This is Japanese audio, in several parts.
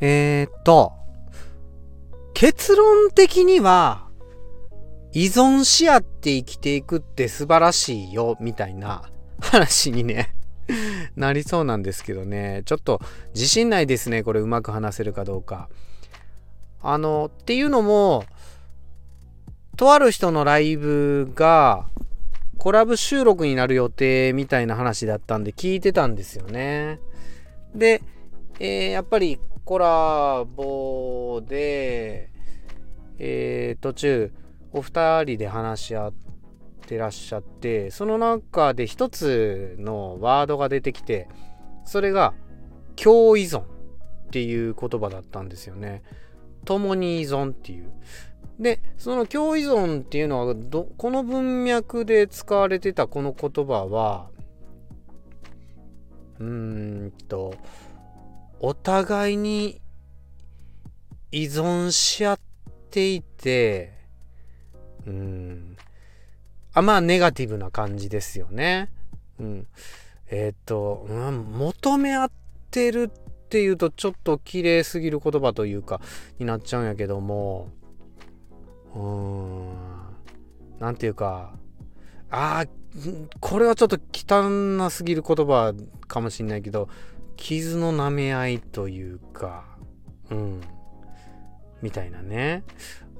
えー、っと、結論的には、依存し合って生きていくって素晴らしいよ、みたいな話にね なりそうなんですけどね。ちょっと自信ないですね。これうまく話せるかどうか。あの、っていうのも、とある人のライブがコラボ収録になる予定みたいな話だったんで聞いてたんですよね。で、えー、やっぱりコラボで、えー、途中お二人で話し合ってらっしゃってその中で一つのワードが出てきてそれが共依存っていう言葉だったんですよね。共に依存っていう。でその共依存っていうのはどこの文脈で使われてたこの言葉はうーんとお互いに依存し合っていてうん。あまあネガティブな感じですよね。うん、えっ、と、うん、求め合ってるっていうとちょっと綺麗すぎる言葉というかになっちゃうんやけどもうーん。なんていうかああこれはちょっと汚すぎる言葉かもしんないけど傷の舐め合いというかうん。みたいなね、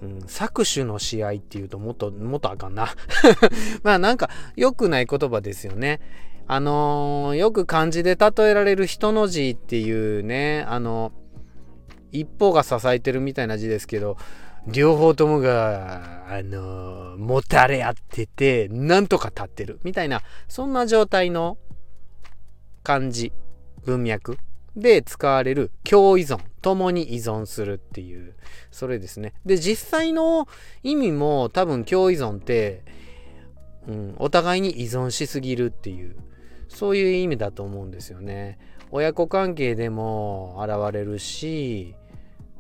うん、搾取の試合っていうともっともっとあかんな。まあなんか良くない言葉ですよね。あのー、よく漢字で例えられる人の字っていうねあの一方が支えてるみたいな字ですけど両方ともが、あのー、もたれ合ってて、なんとか立ってる。みたいな、そんな状態の漢字、文脈で使われる共依存、共に依存するっていう、それですね。で、実際の意味も多分共依存って、うん、お互いに依存しすぎるっていう、そういう意味だと思うんですよね。親子関係でも現れるし、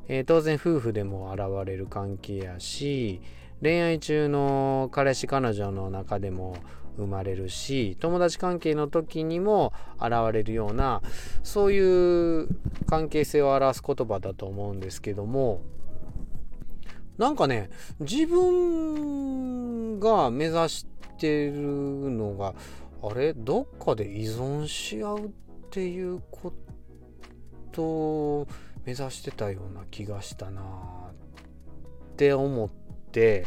えー、当然夫婦でも現れる関係やし恋愛中の彼氏彼女の中でも生まれるし友達関係の時にも現れるようなそういう関係性を表す言葉だと思うんですけどもなんかね自分が目指してるのがあれ？どっかで依存し合うっていうことを目指してたような気がしたなって思って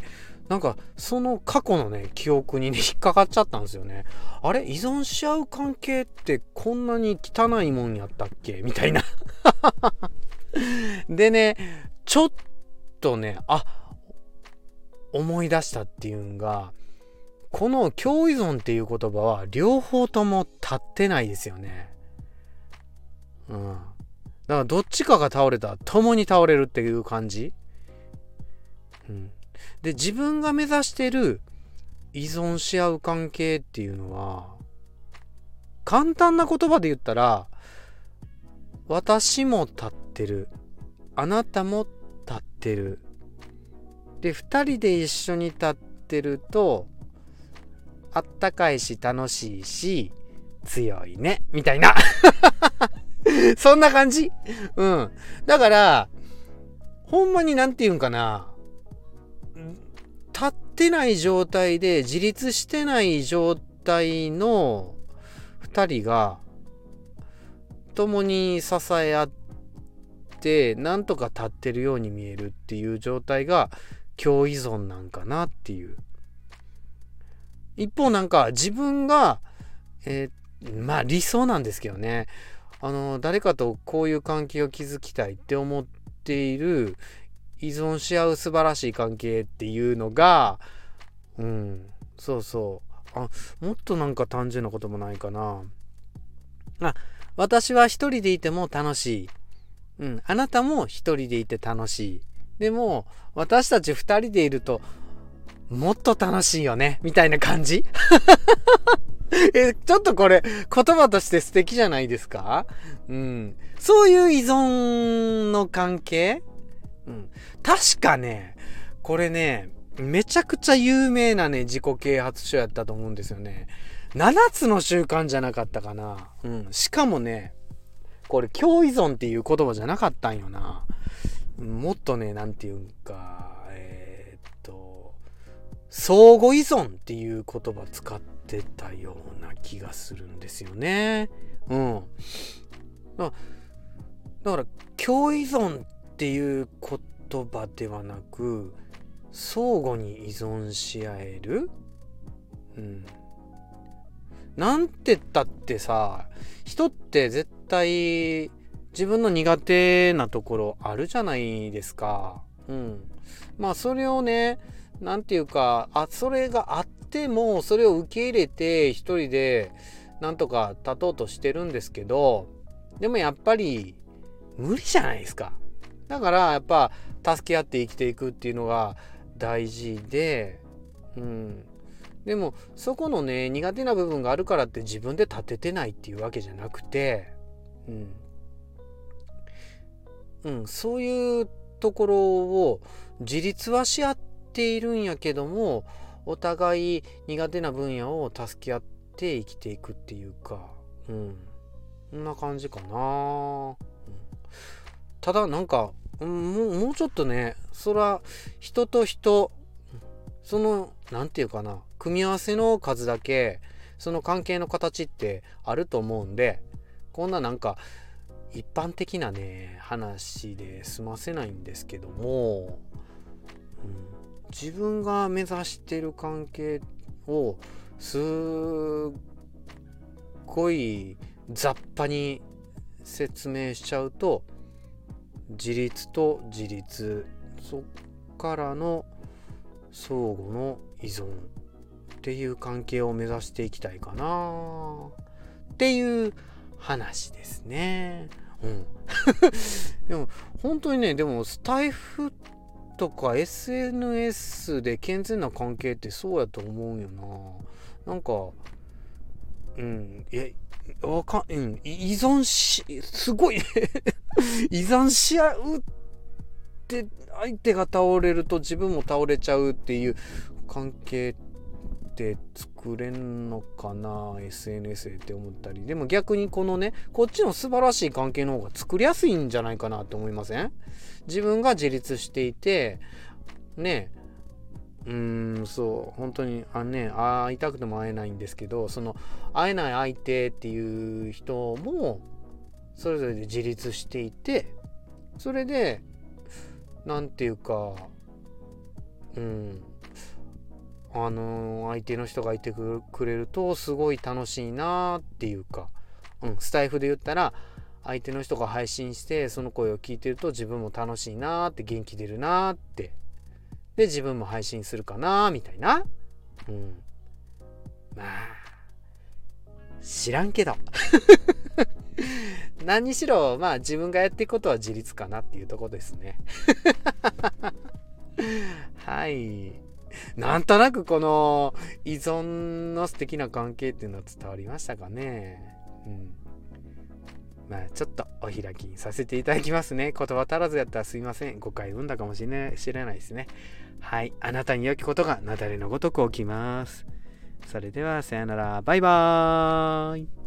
なんかその過去のね記憶にね引っかかっちゃったんですよね。あれ？依存し合う関係ってこんなに汚いもんやったっけ？みたいな。でねちょっとねあ思い出したっていうんがこの共依存っていう言葉は両方とも立ってないですよね。うん。だからどっちかが倒れたら共に倒れるっていう感じ、うん、で自分が目指してる依存し合う関係っていうのは簡単な言葉で言ったら私も立ってるあなたも立ってるで2人で一緒に立ってるとあったかいし楽しいし強いねみたいな そんな感じ？うん。だから、ほんまになんて言うんかな。ってない状態で自立してない状態の2人が共に支え合ってなんとか立ってるように見えるっていう状態が共依存なんかなっていう。一方なんか自分がえー、まあ理想なんですけどね。あの誰かとこういう関係を築きたいって思っている依存し合う素晴らしい関係っていうのがうんそうそう。あもっとなんか単純なこともないかな。あ私は一人でいても楽しい。うんあなたも一人でいて楽しい。でも私たち二人でいるともっと楽しいよね。みたいな感じ？え、ちょっとこれ、言葉として素敵じゃないですか？うん。そういう依存の関係？うん。確かね、これね、めちゃくちゃ有名なね、自己啓発書やったと思うんですよね。7つの習慣じゃなかったかな。うん。しかもね、これ共依存っていう言葉じゃなかったんよなもっとね何て言うんかえー、っと相互依存っていう言葉使ってたような気がするんですよねうんだから共依存っっていう言葉ではなく相互に依存し合える？うんなんて言ったってさ人って絶対自分の苦手なところあるじゃないですか。うん。まあそれをね、何て言うか、あ、それがあっても、それを受け入れて一人でなんとか立とうとしてるんですけど、でもやっぱり無理じゃないですか。だからやっぱ助け合って生きていくっていうのが大事で、うん。でもそこのね苦手な部分があるからって自分で立ててないっていうわけじゃなくて、うん、うん、そういうところを自立はし合っているんやけどもお互い苦手な分野を助け合って生きていくっていうか、うん、そんな感じかな、ただなんか、うん、もうもうちょっとねそら人と人その何て言うかな組み合わせの数だけその関係の形ってあると思うんでこんななんか一般的なね話で済ませないんですけども、うん、自分が目指してる関係をすっごい雑把に説明しちゃうと自立と自立そっからの相互の依存っていう関係を目指していきたいかなっていう話ですね。うん。でも本当にねでもスタイフとか SNS で健全な関係ってそうやと思うよな。なんかうんいやわかん、うん、依存しすごい 依存し合うって相手が倒れると自分も倒れちゃうっていう関係って作れんのかな？SNS でって思ったり。でも逆にこのねこっちの素晴らしい関係の方が作りやすいんじゃないかなって思いません？自分が自立していてねうーんそう本当にあね会いたくても会えないんですけどその会えない相手っていう人もそれぞれで自立していてそれで何て言うかうんあの相手の人がいてくれるとすごい楽しいなっていうか、うん、スタイフで言ったら相手の人が配信してその声を聞いてると自分も楽しいなって元気出るなって。で自分も配信するかなみたいな。うん。まあ知らんけど。何にしろまあ自分がやっていくことは自立かなっていうとこですね はいなんとなくこの依存の素敵な関係っていうのは伝わりましたかね。うん。まあちょっとお開きにさせていただきますね。言葉足らずやったらすいません。誤解生んだかもしれない知れないですね。はい。あなたに良きことが雪崩のごとく起きます。それではさよなら。バイバーイ。